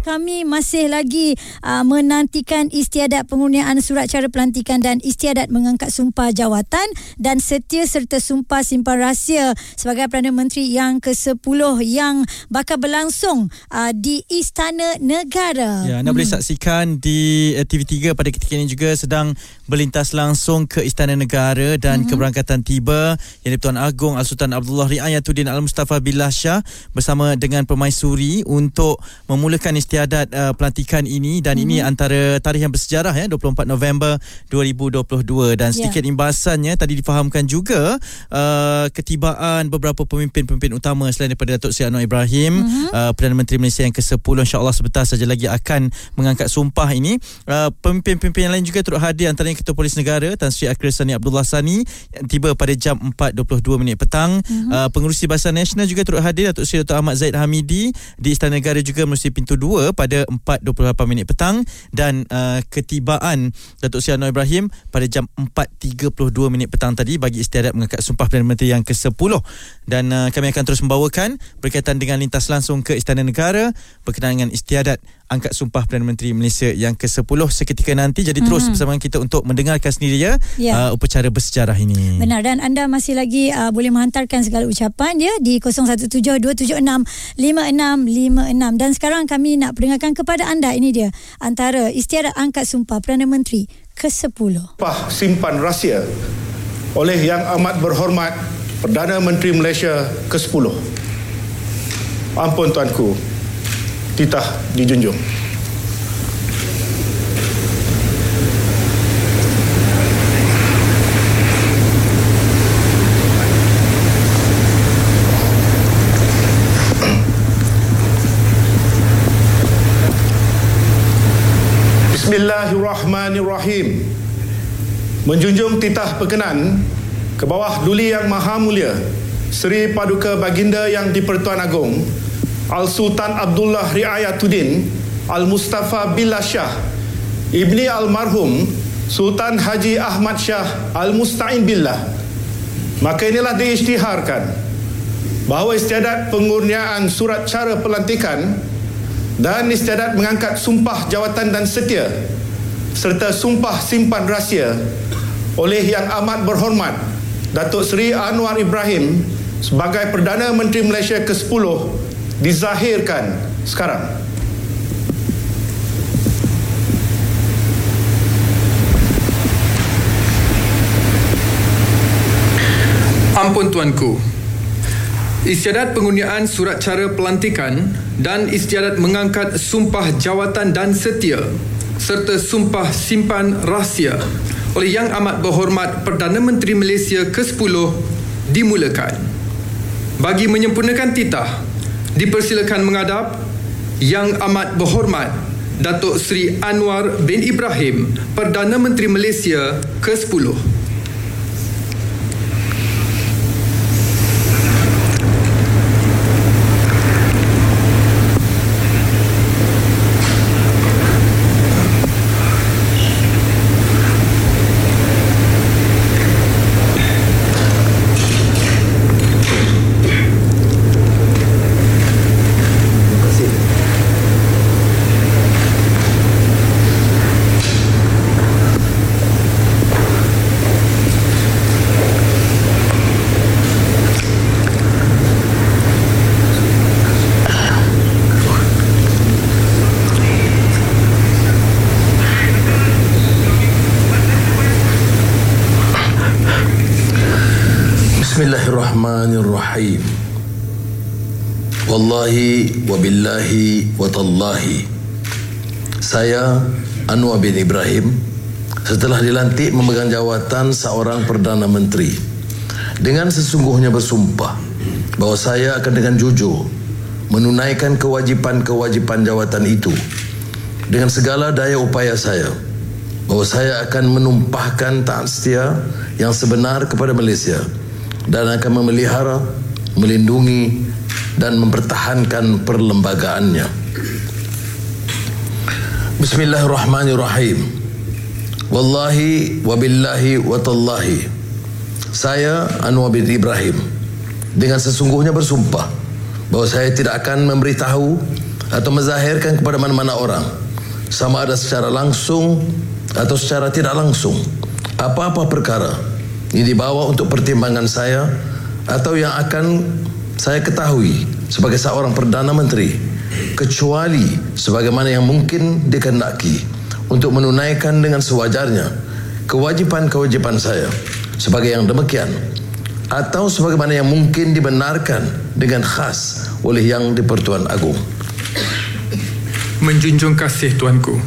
kami masih lagi uh, menantikan istiadat pengurniaan surat cara pelantikan dan istiadat mengangkat sumpah jawatan dan setia serta sumpah simpan rahsia sebagai Perdana Menteri yang ke-10 yang bakal berlangsung uh, di Istana Negara. Ya, anda hmm. boleh saksikan di uh, TV3 pada ketika ini juga sedang berlintas langsung ke Istana Negara dan hmm. keberangkatan tiba Yang di-Pertuan Agong Al-Sultan Abdullah Riayatuddin Al-Mustafa Billah Shah bersama dengan Permaisuri untuk memulakan istiadat istiadat uh, pelantikan ini dan mm-hmm. ini mhm. antara tarikh yang bersejarah ya 24 November 2022 dan ya. sedikit yeah. imbasannya tadi difahamkan juga uh, ketibaan beberapa pemimpin-pemimpin utama selain daripada Datuk Seri Anwar Ibrahim mm-hmm. uh, Perdana Menteri Malaysia yang ke-10 insya-Allah sebentar saja lagi akan mengangkat sumpah ini uh, pemimpin-pemimpin yang lain juga turut hadir antaranya Ketua Polis Negara Tan Sri Akhil Sani Abdullah Sani yang tiba pada jam 4.22 minit petang mm-hmm. uh, pengurusi Bahasa Nasional juga turut hadir Datuk Seri Dr. Ahmad Zaid Hamidi di Istana Negara juga melalui pintu 2 pada 4.28 minit petang dan uh, ketibaan Datuk Seri Anwar Ibrahim pada jam 4.32 minit petang tadi bagi istiadat mengangkat sumpah Perdana Menteri yang ke-10 dan uh, kami akan terus membawakan berkaitan dengan lintas langsung ke Istana Negara berkenaan dengan istiadat angkat sumpah Perdana Menteri Malaysia yang ke-10 seketika nanti jadi terus hmm. bersama kita untuk mendengarkan sendiri ya yeah. uh, upacara bersejarah ini. Benar dan anda masih lagi uh, boleh menghantarkan segala ucapan ya di 0172765656 dan sekarang kami nak perdengarkan kepada anda ini dia antara istiadat angkat sumpah Perdana Menteri ke-10. Sumpah simpan rahsia oleh yang amat berhormat Perdana Menteri Malaysia ke-10. Ampun tuanku, titah dijunjung. Bismillahirrahmanirrahim. Menjunjung titah perkenan ke bawah duli yang maha mulia Seri Paduka Baginda yang di-Pertuan Agong Al-Sultan Abdullah Riayatuddin Al-Mustafa Billah Shah Ibni Almarhum Sultan Haji Ahmad Shah Al-Musta'in Billah. Maka inilah diisytiharkan bahawa istiadat pengurniaan surat cara pelantikan dan istiadat mengangkat sumpah jawatan dan setia serta sumpah simpan rahsia oleh yang amat berhormat Datuk Seri Anwar Ibrahim sebagai Perdana Menteri Malaysia ke-10 dizahirkan sekarang. Ampun tuanku. Istiadat pengundian surat cara pelantikan dan istiadat mengangkat sumpah jawatan dan setia serta sumpah simpan rahsia oleh Yang Amat Berhormat Perdana Menteri Malaysia ke-10 dimulakan. Bagi menyempurnakan titah, dipersilakan menghadap Yang Amat Berhormat Datuk Seri Anwar bin Ibrahim Perdana Menteri Malaysia ke-10. Bismillahirrahmanirrahim. Wallahi wabillahi watallahi. Saya Anwar bin Ibrahim setelah dilantik memegang jawatan seorang Perdana Menteri dengan sesungguhnya bersumpah bahawa saya akan dengan jujur menunaikan kewajipan-kewajipan jawatan itu dengan segala daya upaya saya bahawa saya akan menumpahkan taat setia yang sebenar kepada Malaysia dan akan memelihara, melindungi dan mempertahankan perlembagaannya. Bismillahirrahmanirrahim. Wallahi wabillahi watallahi Saya Anwar bin Ibrahim Dengan sesungguhnya bersumpah Bahawa saya tidak akan memberitahu Atau menzahirkan kepada mana-mana orang Sama ada secara langsung Atau secara tidak langsung Apa-apa perkara Ini dibawa untuk pertimbangan saya Atau yang akan saya ketahui Sebagai seorang Perdana Menteri Kecuali sebagaimana yang mungkin dikehendaki untuk menunaikan dengan sewajarnya kewajipan-kewajipan saya sebagai yang demikian atau sebagaimana yang mungkin dibenarkan dengan khas oleh yang di-Pertuan Agung. Menjunjung kasih tuanku.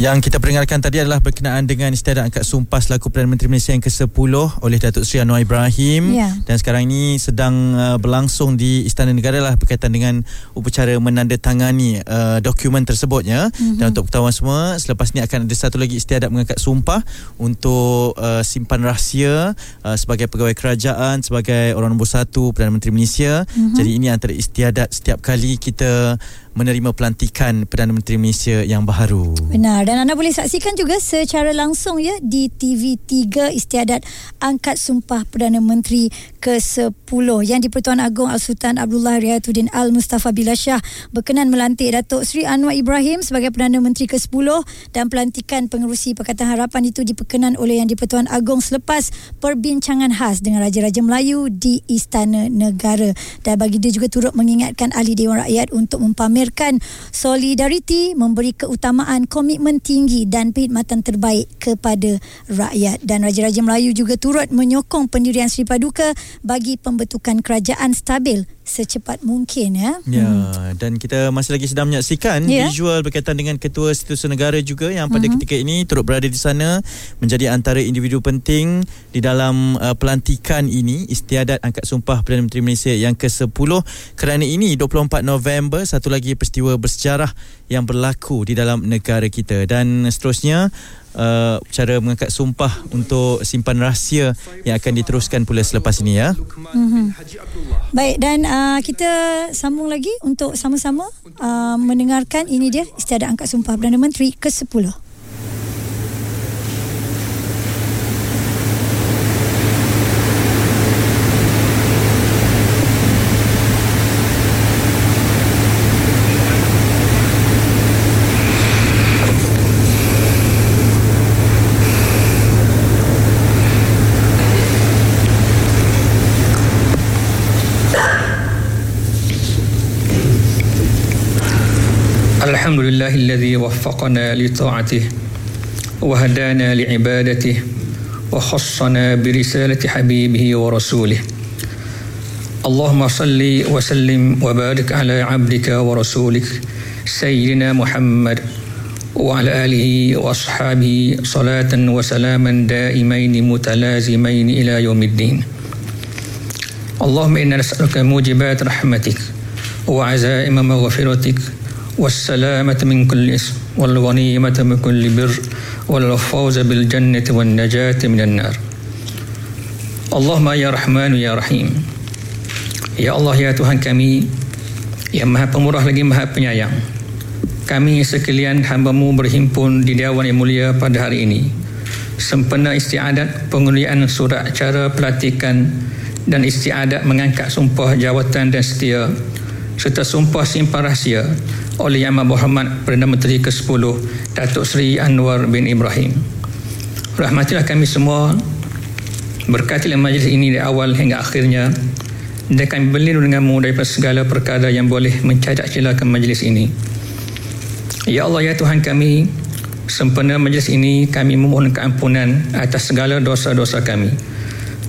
Yang kita peringatkan tadi adalah berkenaan dengan istiadat angkat sumpah selaku Perdana Menteri Malaysia yang ke-10 oleh Datuk Seri Anwar Ibrahim Ya. dan sekarang ini sedang uh, berlangsung di Istana Negara lah berkaitan dengan upacara menandatangani uh, dokumen tersebutnya mm-hmm. dan untuk pengetahuan semua selepas ini akan ada satu lagi istiadat mengangkat sumpah untuk uh, simpan rahsia uh, sebagai pegawai kerajaan sebagai orang nombor satu Perdana Menteri Malaysia mm-hmm. jadi ini antara istiadat setiap kali kita menerima pelantikan Perdana Menteri Malaysia yang baharu. Benar. Dan anda boleh saksikan juga secara langsung ya di TV3 istiadat angkat sumpah Perdana Menteri ke-10 yang di-Pertuan Agong Al-Sultan Abdullah Riayatuddin Al-Mustafa Billah Shah berkenan melantik Datuk Seri Anwar Ibrahim sebagai Perdana Menteri ke-10 dan pelantikan pengerusi Pakatan Harapan itu diperkenan oleh yang di-Pertuan Agong selepas perbincangan khas dengan Raja-Raja Melayu di Istana Negara. Dan bagi dia juga turut mengingatkan ahli Dewan Rakyat untuk mempamerkan solidariti memberi keutamaan komitmen tinggi dan perkhidmatan terbaik kepada rakyat. Dan Raja-Raja Melayu juga turut menyokong pendirian Sri Paduka bagi pembentukan kerajaan stabil secepat mungkin ya. Ya, dan kita masih lagi sedang menyaksikan Ya. visual berkaitan dengan Ketua Setiausaha Negara juga yang pada ketika ini turut berada di sana menjadi antara individu penting di dalam uh, pelantikan ini istiadat angkat sumpah Perdana Menteri Malaysia yang ke-10 kerana ini 24 November satu lagi peristiwa bersejarah yang berlaku di dalam negara kita dan seterusnya uh, cara mengangkat sumpah untuk simpan rahsia yang akan diteruskan pula selepas ini ya. Mhm. Baik dan uh, kita sambung lagi untuk sama-sama uh, mendengarkan ini dia istiadat angkat sumpah Perdana Menteri ke-10. الحمد لله الذي وفقنا لطاعته وهدانا لعبادته وخصنا برسالة حبيبه ورسوله. اللهم صل وسلم وبارك على عبدك ورسولك سيدنا محمد وعلى آله وأصحابه صلاة وسلاما دائمين متلازمين إلى يوم الدين. اللهم إنا نسألك موجبات رحمتك وعزائم مغفرتك والسلامة من كل اسم والغنيمة من كل بر والفوز بالجنة والنجاة من النار اللهم يا رحمن يا رحيم Ya Allah ya Tuhan kami yang maha pemurah lagi maha penyayang kami sekalian hambamu berhimpun di Dewan yang mulia pada hari ini sempena istiadat pengundian surat cara pelantikan dan istiadat mengangkat sumpah jawatan dan setia serta sumpah simpan rahsia oleh Yang Berhormat Perdana Menteri ke-10 Datuk Seri Anwar bin Ibrahim. Rahmatilah kami semua berkatilah majlis ini dari awal hingga akhirnya dan kami berlindung denganmu daripada segala perkara yang boleh mencadak celakan majlis ini. Ya Allah ya Tuhan kami, sempena majlis ini kami memohon keampunan atas segala dosa-dosa kami.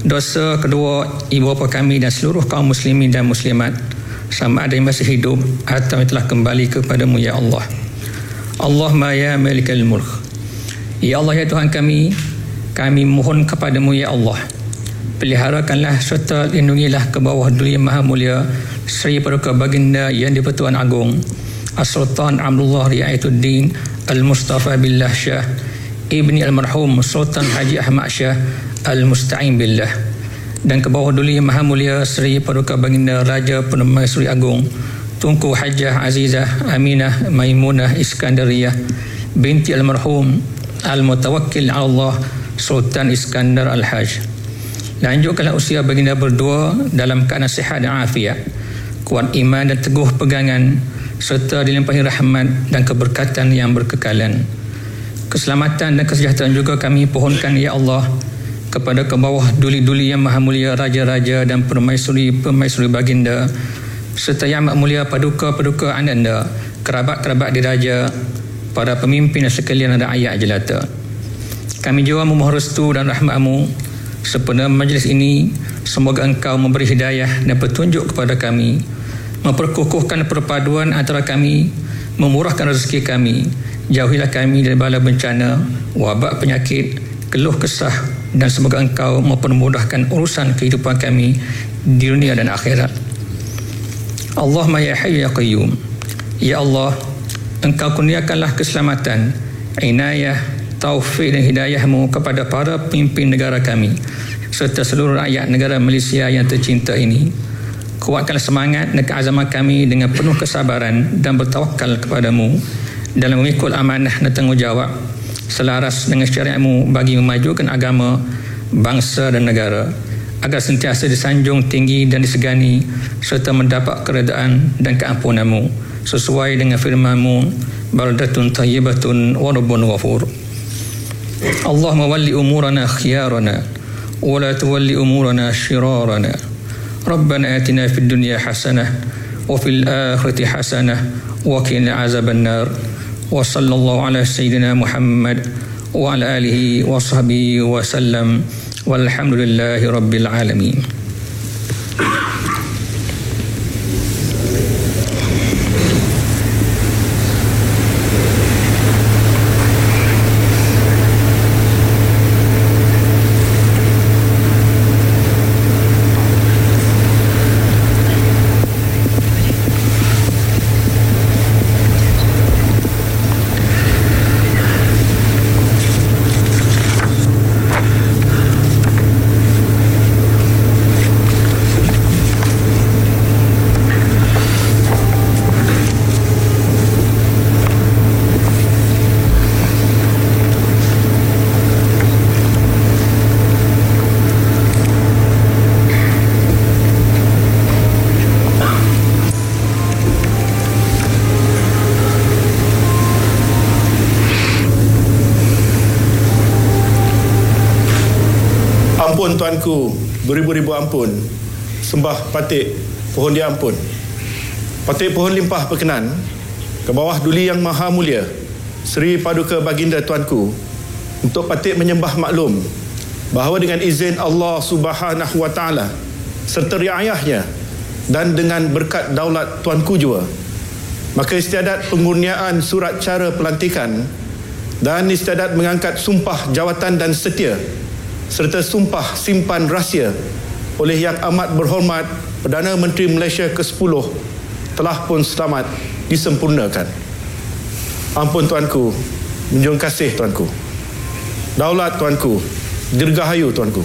Dosa kedua ibu bapa kami dan seluruh kaum muslimin dan muslimat sama ada yang masih hidup atau yang telah kembali kepadamu ya Allah. Allahumma ya malikal mulk. Ya Allah ya Tuhan kami kami mohon kepadamu ya Allah. Peliharakanlah serta lindungilah ke bawah duli maha mulia Sri Paduka Baginda Yang di-Pertuan Agong As-Sultan Abdullah Riayatuddin Al-Mustafa Billah Shah Ibni Al-Marhum Sultan Haji Ahmad Shah Al-Musta'in Billah dan ke bawah duli Maha Mulia Sri Paduka Baginda Raja Permaisuri Agong Tunku Hajah Azizah Aminah Maimunah Iskandariyah binti Al-Marhum Al-Mutawakkil Allah Sultan Iskandar Al-Hajj Lanjutkanlah usia baginda berdua dalam keadaan sihat dan afiat kuat iman dan teguh pegangan serta dilimpahi rahmat dan keberkatan yang berkekalan. Keselamatan dan kesejahteraan juga kami pohonkan ya Allah kepada ke bawah duli-duli yang maha mulia raja-raja dan permaisuri-permaisuri baginda serta yang amat mulia paduka-paduka ananda kerabat-kerabat diraja para pemimpin dan sekalian dan ayat jelata. Kami juga memohon restu dan rahmatmu. Sempena majlis ini semoga engkau memberi hidayah dan petunjuk kepada kami memperkukuhkan perpaduan antara kami memurahkan rezeki kami jauhilah kami dari bala bencana wabak penyakit keluh kesah dan semoga engkau mempermudahkan urusan kehidupan kami di dunia dan akhirat Allahumma ya hayyu ya qayyum ya Allah engkau kurniakanlah keselamatan inayah taufik dan hidayahmu kepada para pemimpin negara kami serta seluruh rakyat negara Malaysia yang tercinta ini. Kuatkanlah semangat dan keazaman kami dengan penuh kesabaran dan bertawakal kepadamu dalam memikul amanah dan tanggungjawab selaras dengan syariatmu bagi memajukan agama bangsa dan negara agar sentiasa disanjung tinggi dan disegani serta mendapat keredaan dan keampunanmu sesuai dengan firmanmu baldatun tayyibatun wa rabbun ghafur. Allahumma walli umurana khiyarana wa la tuwalli umurana shirarana. Fid آتنا في الدنيا حسنة وفي الآخرة حسنة qina عذاب النار وصلى الله على سيدنا محمد وعلى آله وصحبه وسلم والحمد لله رب العالمين. Ampun tuanku, beribu-ribu ampun. Sembah patik pohon dia ampun. Patik pohon limpah perkenan ke bawah duli yang maha mulia Seri Paduka Baginda tuanku untuk patik menyembah maklum bahawa dengan izin Allah Subhanahu wa taala serta riayahnya dan dengan berkat daulat tuanku juga maka istiadat pengurniaan surat cara pelantikan dan istiadat mengangkat sumpah jawatan dan setia serta sumpah simpan rahsia oleh yang amat berhormat Perdana Menteri Malaysia ke-10 telah pun selamat disempurnakan. Ampun tuanku, menjunjung kasih tuanku. Daulat tuanku, dirgahayu tuanku.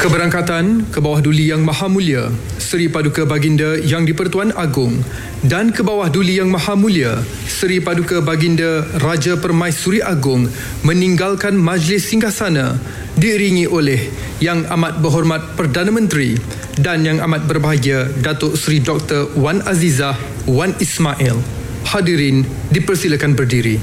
Keberangkatan ke bawah duli yang maha mulia Seri Paduka Baginda Yang di-Pertuan Agong dan ke bawah duli yang maha mulia Seri Paduka Baginda Raja Permaisuri Agong meninggalkan majlis singgasana diiringi oleh Yang Amat Berhormat Perdana Menteri dan Yang Amat Berbahagia Datuk Seri Dr. Wan Azizah Wan Ismail. Hadirin dipersilakan berdiri.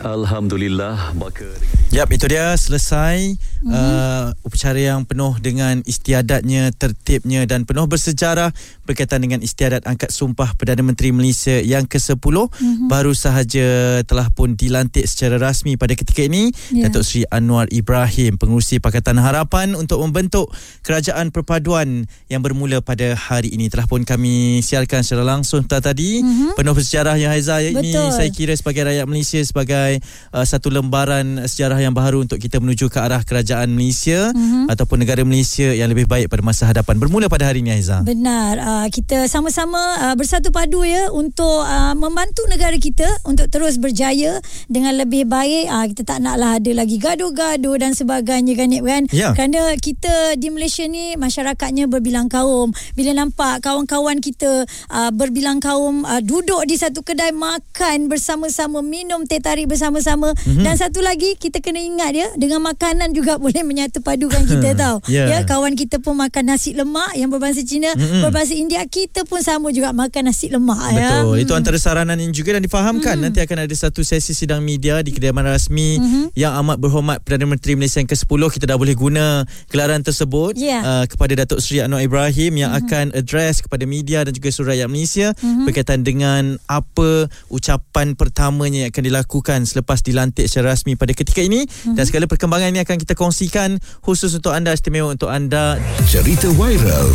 Alhamdulillah maka Yap, itu dia selesai mm-hmm. uh, upacara yang penuh dengan istiadatnya, tertibnya dan penuh bersejarah berkaitan dengan istiadat angkat sumpah Perdana Menteri Malaysia yang ke-10 mm-hmm. baru sahaja telah pun dilantik secara rasmi pada ketika ini yeah. Datuk Seri Anwar Ibrahim pengurusi Pakatan Harapan untuk membentuk kerajaan perpaduan yang bermula pada hari ini telah pun kami siarkan secara langsung tadi mm-hmm. penuh bersejarah yang Haiza ini saya kira sebagai rakyat Malaysia sebagai uh, satu lembaran sejarah yang baru untuk kita menuju ke arah kerajaan Malaysia mm-hmm. ataupun negara Malaysia yang lebih baik pada masa hadapan. Bermula pada hari ini Aiza. Benar. Uh, kita sama-sama uh, bersatu padu ya untuk uh, membantu negara kita untuk terus berjaya dengan lebih baik. Uh, kita tak naklah ada lagi gaduh-gaduh dan sebagainya kan kan. Yeah. Kerana kita di Malaysia ni masyarakatnya berbilang kaum. Bila nampak kawan-kawan kita uh, berbilang kaum uh, duduk di satu kedai makan bersama-sama minum teh tarik bersama-sama mm-hmm. dan satu lagi kita kena ingat ya dengan makanan juga boleh menyatu padukan kita tahu. Yeah. Ya kawan kita pun makan nasi lemak yang berbahasa Cina, mm-hmm. berbahasa India kita pun sama juga makan nasi lemak Betul. ya. Betul. Itu antara saranan yang juga dan difahamkan mm-hmm. nanti akan ada satu sesi sidang media di kediaman rasmi mm-hmm. yang amat berhormat Perdana Menteri Malaysia yang ke-10 kita dah boleh guna gelaran tersebut yeah. uh, kepada Datuk Seri Anwar Ibrahim yang mm-hmm. akan address kepada media dan juga surat rakyat Malaysia mm-hmm. berkaitan dengan apa ucapan pertamanya yang akan dilakukan selepas dilantik secara rasmi pada ketika mm-hmm. dan segala perkembangan ini akan kita kongsikan khusus untuk anda istimewa untuk anda cerita viral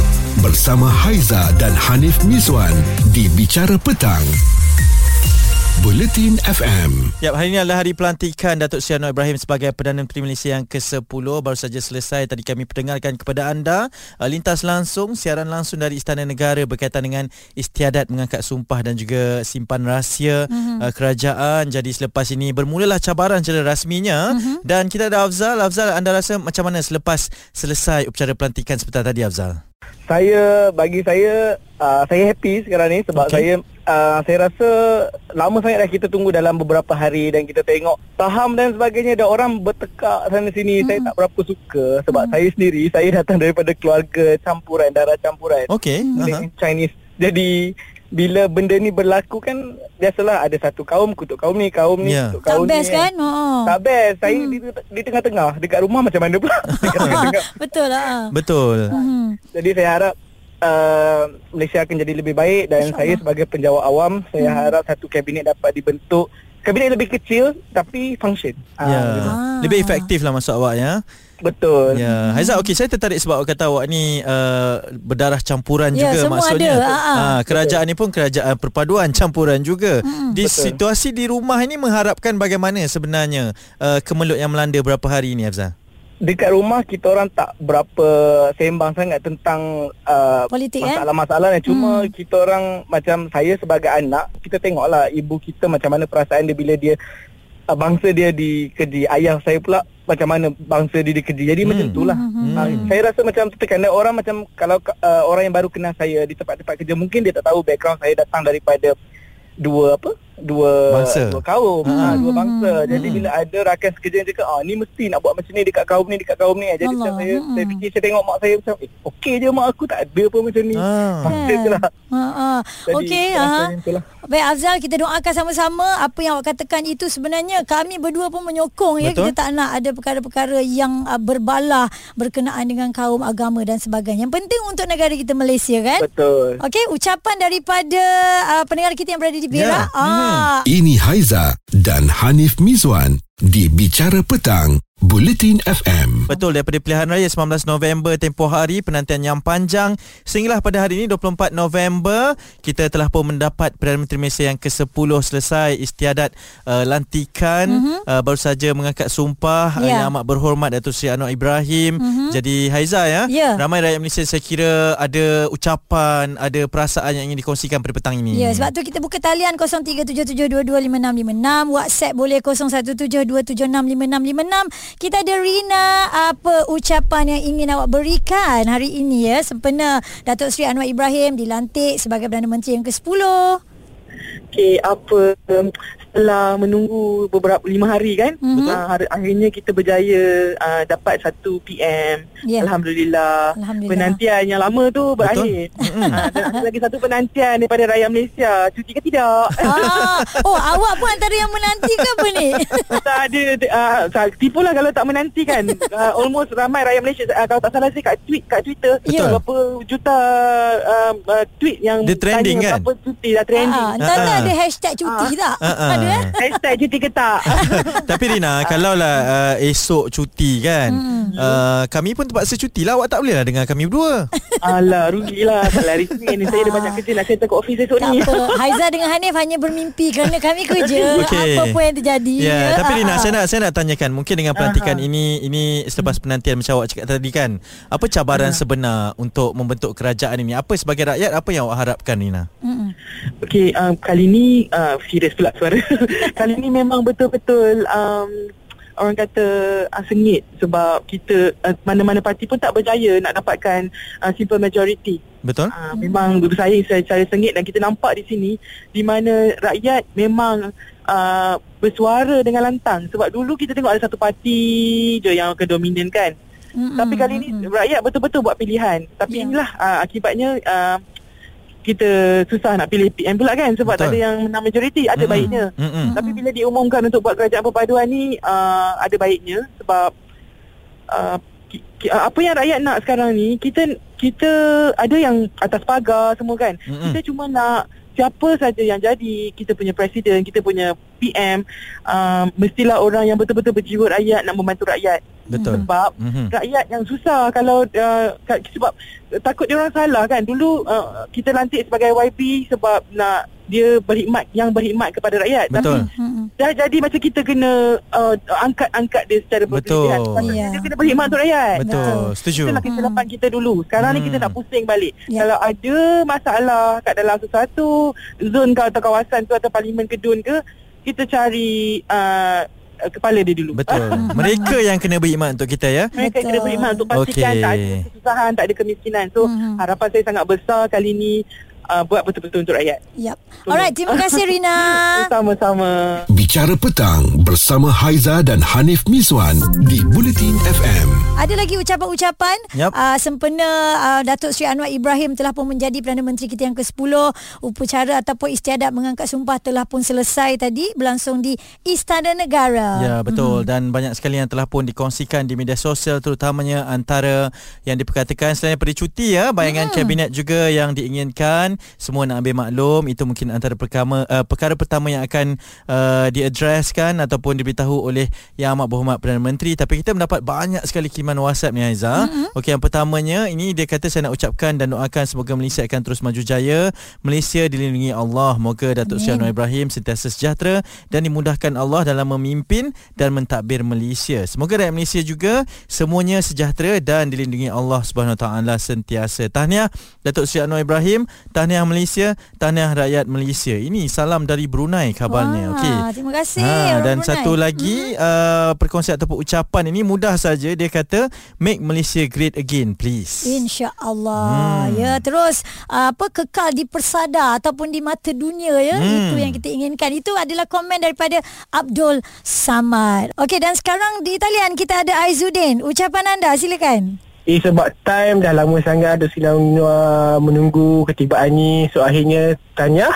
bersama Haiza dan Hanif Miswan di Bicara Petang Buletin FM. Ya, hari ini adalah hari pelantikan Datuk Seri Anwar Ibrahim sebagai Perdana Menteri Malaysia yang ke-10. Baru saja selesai tadi kami perdengarkan kepada anda uh, lintas langsung siaran langsung dari Istana Negara berkaitan dengan istiadat mengangkat sumpah dan juga simpan rahsia mm-hmm. uh, kerajaan. Jadi selepas ini bermulalah cabaran secara rasminya mm-hmm. dan kita ada Afzal. Afzal, anda rasa macam mana selepas selesai upacara pelantikan sebentar tadi Afzal? Saya bagi saya uh, saya happy sekarang ni sebab okay. saya uh, saya rasa lama sangat dah kita tunggu dalam beberapa hari dan kita tengok saham dan sebagainya ada orang bertekak sana sini hmm. saya tak berapa suka sebab hmm. saya sendiri saya datang daripada keluarga campuran darah campuran okey uh-huh. Chinese jadi bila benda ni berlaku kan biasalah ada satu kaum kutuk kaum ni kaum ni yeah. kutuk kaum tak best kan, kan? Oh. tak best saya hmm. di, di tengah-tengah dekat rumah macam mana pula betul lah betul hmm. Jadi saya harap uh, Malaysia akan jadi lebih baik dan saya sebagai penjawat awam saya hmm. harap satu kabinet dapat dibentuk kabinet lebih kecil tapi function ya yeah. uh, lebih efektif lah masuk awak ya Betul. Ya, Haizat okey saya tertarik sebab awak kata awak ni uh, berdarah campuran ya, juga maksudnya. Ada. Ha, ha. kerajaan betul. ni pun kerajaan perpaduan campuran juga. Hmm, di betul. situasi di rumah ini mengharapkan bagaimana sebenarnya uh, kemelut yang melanda berapa hari ini Afzal? Dekat rumah kita orang tak berapa sembang sangat tentang uh, Politik, eh? masalah-masalah eh? cuma hmm. kita orang macam saya sebagai anak kita tengoklah ibu kita macam mana perasaan dia bila dia uh, bangsa dia dikeji ayah saya pula macam mana bangsa dia dikeji. Jadi hmm. macam itulah. Hmm. Uh, saya rasa macam tu kerana orang macam kalau uh, orang yang baru kenal saya di tempat-tempat kerja mungkin dia tak tahu background saya datang daripada dua apa? dua bangsa. dua kaum ha. Ha, dua bangsa hmm. jadi bila ada rakan sekerja yang cakap ah ni mesti nak buat macam ni dekat kaum ni dekat kaum ni jadi Allah. saya hmm. saya fikir saya tengok mak saya macam eh okey je mak aku tak ada pun macam ni ha. lah ha, ha. okey ha. Baik Afzal kita doakan sama-sama apa yang awak katakan itu sebenarnya kami berdua pun menyokong ya kita tak nak ada perkara-perkara yang uh, berbalah berkenaan dengan kaum agama dan sebagainya. Yang penting untuk negara kita Malaysia kan? Betul. Okey ucapan daripada uh, pendengar kita yang berada di Perak. Yeah. Ah ini Haiza dan Hanif Mizwan di Bicara Petang Bulletin FM. Betul daripada pilihan raya 19 November tempoh hari penantian yang panjang sehinggalah pada hari ini 24 November kita telah pun mendapat Perdana Menteri Malaysia yang ke-10 selesai istiadat uh, lantikan mm-hmm. uh, baru saja mengangkat sumpah yeah. uh, yang amat berhormat Datuk Seri Anwar Ibrahim. Mm-hmm. Jadi Haiza ya, yeah. ramai rakyat Malaysia saya kira ada ucapan, ada perasaan yang ingin dikongsikan pada petang ini. Ya, yeah, sebab tu kita buka talian 0377225656 WhatsApp boleh 0172765656 kita ada Rina. Apa ucapan yang ingin awak berikan hari ini ya? Sempena Datuk Seri Anwar Ibrahim dilantik sebagai Perdana Menteri yang ke-10 Okey apa um, setelah menunggu beberapa lima hari kan Mhm. uh, hari, akhirnya kita berjaya uh, dapat 1 PM Ya. Alhamdulillah. Alhamdulillah. penantian yang lama tu berakhir uh, dan ada lagi satu penantian daripada rakyat Malaysia cuti ke tidak Ah, oh awak pun antara yang menanti ke apa ni? tak ada uh, tipulah kalau tak menanti kan uh, almost ramai rakyat Malaysia uh, kalau tak salah saya kat tweet kat Twitter Betul. berapa juta uh, uh, tweet yang Dia trending tanya kan? berapa cuti dah trending Ah, Ah. ada hashtag cuti tak? Ah, ah. Ada eh? hashtag cuti ke tak Tapi Rina Kalaulah uh, esok cuti kan Hmm. uh, Kami pun terpaksa cuti lah Awak tak boleh lah dengar kami berdua Alah rugilah Tak lari sini ni Saya ada banyak kerja Nak settle kat office esok Tak ni apa. Haiza dengan Hanif hanya bermimpi kerana kami kerja. Okey. Apa pun yang terjadi. Ya, yeah, tapi Rina Ah, saya nak saya nak tanyakan mungkin dengan pelantikan Aha. ini ini selepas penantian macam awak cakap tadi kan. Apa cabaran Ya. sebenar untuk membentuk kerajaan ini? Apa sebagai rakyat apa yang awak harapkan Rina? Mm-mm. Okay um, Kali ni uh, Serius pula suara Kali ni memang betul-betul um, Orang kata uh, sengit Sebab kita uh, Mana-mana parti pun tak berjaya Nak dapatkan uh, Simple majority Betul? uh, Memang bersaing secara sengit Dan kita nampak di sini Di mana rakyat memang uh, Bersuara dengan lantang Sebab dulu kita tengok ada satu parti je Yang akan dominan kan Mm-mm. Tapi kali ni rakyat betul-betul buat pilihan. Tapi Ya. inilah uh, akibatnya uh, kita susah nak pilih PM pula kan sebab Betul. tak ada yang menang majoriti, ada Mm-mm. baiknya. Mm-mm. Tapi bila diumumkan untuk buat kerajaan perpaduan ni uh, ada baiknya sebab uh, ki- ki- uh, apa yang rakyat nak sekarang ni kita kita ada yang atas pagar semua kan. Mm-mm. Kita cuma nak siapa saja yang jadi kita punya presiden, kita punya PM uh, mestilah orang yang betul-betul berjiwa rakyat nak membantu rakyat. Betul. Sebab Mhm. rakyat yang susah kalau uh, sebab uh, takut dia orang salah kan dulu uh, kita lantik sebagai YB sebab nak dia berkhidmat yang berkhidmat kepada rakyat Betul. tapi Mm-mm. dah jadi macam kita kena uh, angkat-angkat dia secara Betul. Sepatutnya Ya. dia kena berkhidmat untuk rakyat Betul. Setuju. Itulah kesilapan kita dulu Sekarang ni Hmm. kita nak pusing balik Ya. Kalau ada masalah kat dalam sesuatu Zon atau kawasan tu Atau parlimen kedun ke Kita cari uh, kepala dia dulu Betul. Mereka yang kena berkhidmat untuk kita ya. Mereka Betul. kena berkhidmat untuk pastikan Okey. tak ada kesusahan, tak ada kemiskinan. So Mhm. harapan saya sangat besar kali ni uh, buat betul-betul untuk rakyat. Yap. Alright, terima kasih Rina. Sama-sama. Bicara petang bersama Haiza dan Hanif Miswan di Bulletin FM. Ada lagi ucapan-ucapan Yap. uh, sempena uh, Datuk Seri Anwar Ibrahim telah pun menjadi Perdana Menteri kita yang ke-10. Upacara ataupun istiadat mengangkat sumpah telah pun selesai tadi berlangsung di Istana Negara. Ya betul dan banyak sekali yang telah pun dikongsikan di media sosial terutamanya antara yang diperkatakan selain daripada cuti ya bayangan Hmm. kabinet juga yang diinginkan semua nak ambil maklum itu mungkin antara perkara uh, perkara pertama yang akan uh, diadreskan ataupun diberitahu oleh yang amat berhormat Perdana Menteri tapi kita mendapat banyak sekali kiriman WhatsApp ni Aiza. Hmm. Okey yang pertamanya ini dia kata saya nak ucapkan dan doakan semoga Malaysia akan terus maju jaya. Malaysia dilindungi Allah. Moga Datuk Seri Anwar Ibrahim sentiasa sejahtera dan dimudahkan Allah dalam memimpin dan mentadbir Malaysia. Semoga rakyat Malaysia juga semuanya sejahtera dan dilindungi Allah Subhanahu Wa Taala sentiasa. Tahniah Datuk Seri Anwar Ibrahim, tahniah Malaysia, tahniah rakyat Malaysia. Ini salam dari Brunei kabarnya. Wah, Okey. Terima kasih. Ha, dan Brunei. satu lagi uh, perkongsian ataupun ucapan ini mudah saja dia kata make Malaysia great again please. InsyaAllah Hmm. Ya terus uh, Apa Kekal di persada Ataupun di mata dunia ya Hmm. Itu yang kita inginkan Itu adalah komen daripada Abdul Samad Okey dan sekarang di Italian Kita ada Aizuddin Ucapan anda silakan Eh sebab time dah lama sangat ada uh, menunggu ketibaan ni. So akhirnya tanya.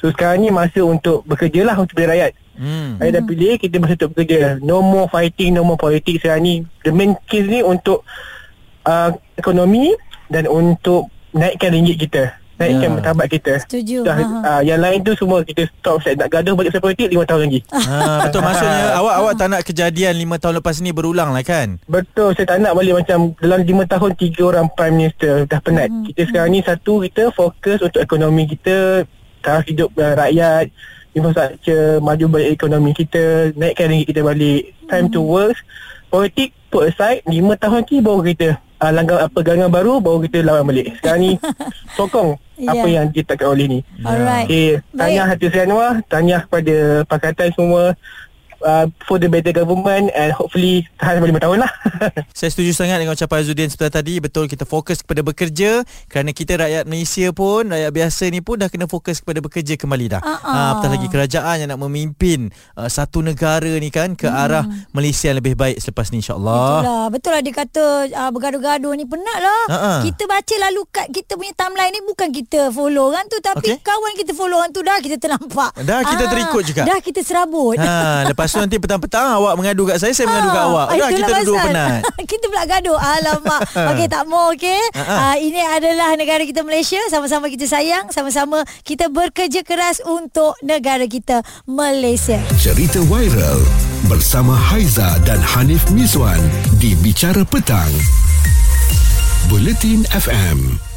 So sekarang ni masa untuk bekerja lah untuk beli rakyat. Hmm. Saya dah pilih kita masa untuk bekerja. No more fighting, no more politics sekarang ni. The main case ni untuk uh, ekonomi Dan untuk naikkan ringgit kita Naikkan Ya. martabat kita. Setuju. Dah, Ha, uh, yang lain tu semua kita stop Saya nak gaduh balik pasal politik 5 tahun lagi. Ha, betul. Maksudnya awak awak tak nak kejadian 5 tahun lepas ni berulang lah kan? Betul. Saya tak nak balik macam Dalam 5 tahun tiga orang Prime Minister Dah penat. Hmm, Kita sekarang ni satu Kita fokus untuk ekonomi kita Taraf hidup uh, rakyat Infrastructure Maju balik ekonomi kita Naikkan ringgit kita balik. Time to work. Politik put aside 5 tahun lagi baru kita uh, Langgar apa gangan baru Baru kita lawan balik. Sekarang ni Sokong Apa Ya. yang ditetapkan oleh ni? Alright. Okay, tanya Hati Sri Anwar, tanya kepada pakatan semua uh, for the better government and hopefully tahan sampai 5 tahun lah. Saya setuju sangat dengan ucapan Azudin sebentar tadi. Betul kita fokus kepada bekerja kerana kita rakyat Malaysia pun, rakyat biasa ni pun dah kena fokus kepada bekerja kembali dah. Ah. apatah lagi kerajaan yang nak memimpin uh, satu negara ni kan ke arah Malaysia yang lebih baik selepas ni insya-Allah. Itulah, betul lah dia kata uh, bergaduh-gaduh ni penat lah. Ha-ha. Kita baca lalu kat kita punya timeline ni bukan kita follow orang tu tapi Okey. kawan kita follow orang tu dah kita ternampak. Dah, kita terikut juga. Dah kita serabut. Ha, lepas tu nanti petang-petang awak mengadu kat saya, saya mengadu kat Ah, awak. Dah itulah kita duduk penat. kita pula gaduh. Alamak. Okey tak mau okey. Uh, ini adalah negara kita Malaysia. Sama-sama kita sayang, sama-sama kita bekerja keras untuk negara kita Malaysia. Cerita viral bersama Haiza dan Hanif Miswan di Bicara Petang. Buletin FM.